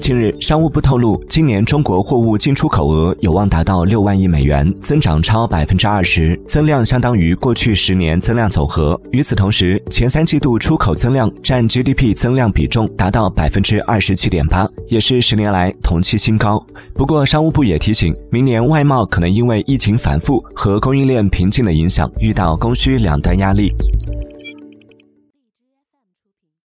近日商务部透露今年中国货物进出口额有望达到六万亿美元增长超百分之二十增量相当于过去十年增量总和与此同时前三季度出口增量占 gdp 增量比重达到百分之二十七点八也是十年来同期新高。不过商务部也提醒明年外贸可能因为疫情反复和供应链瓶颈的影响遇到供需两端压力。